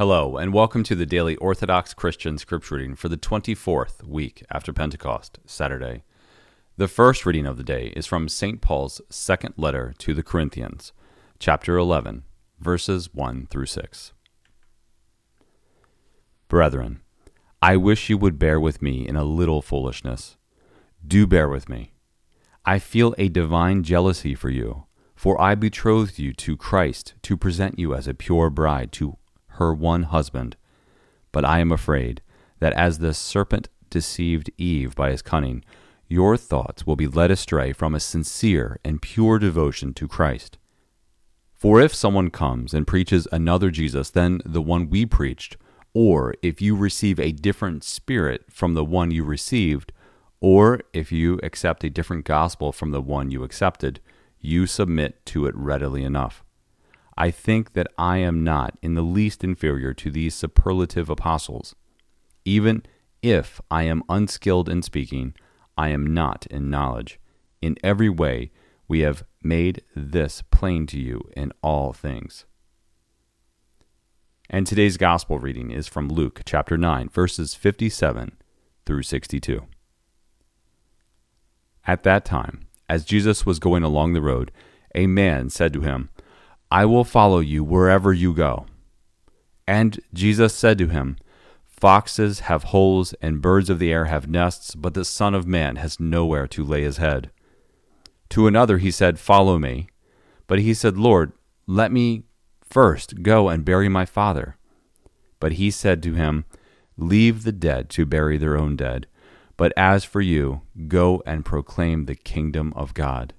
Hello, and welcome to the daily Orthodox Christian scripture reading for the 24th week after Pentecost, Saturday. The first reading of the day is from St. Paul's second letter to the Corinthians, chapter 11, verses 1 through 6. Brethren, I wish you would bear with me in a little foolishness. Do bear with me. I feel a divine jealousy for you, for I betrothed you to Christ to present you as a pure bride to her one husband. But I am afraid that as the serpent deceived Eve by his cunning, your thoughts will be led astray from a sincere and pure devotion to Christ. For if someone comes and preaches another Jesus than the one we preached, or if you receive a different spirit from the one you received, or if you accept a different gospel from the one you accepted, you submit to it readily enough. I think that I am not in the least inferior to these superlative apostles. Even if I am unskilled in speaking, I am not in knowledge. In every way, we have made this plain to you in all things. And today's gospel reading is from Luke chapter 9, verses 57 through 62. At that time, as Jesus was going along the road, a man said to him, I will follow you wherever you go. And Jesus said to him, Foxes have holes and birds of the air have nests, but the Son of Man has nowhere to lay his head. To another he said, Follow me. But he said, Lord, let me first go and bury my father. But he said to him, Leave the dead to bury their own dead. But as for you, go and proclaim the kingdom of God.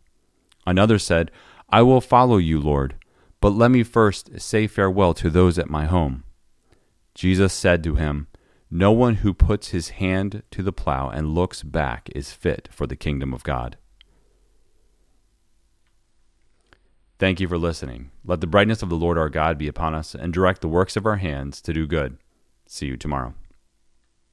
Another said, I will follow you, Lord but let me first say farewell to those at my home. Jesus said to him, No one who puts his hand to the plow and looks back is fit for the kingdom of God. Thank you for listening. Let the brightness of the Lord our God be upon us and direct the works of our hands to do good. See you tomorrow.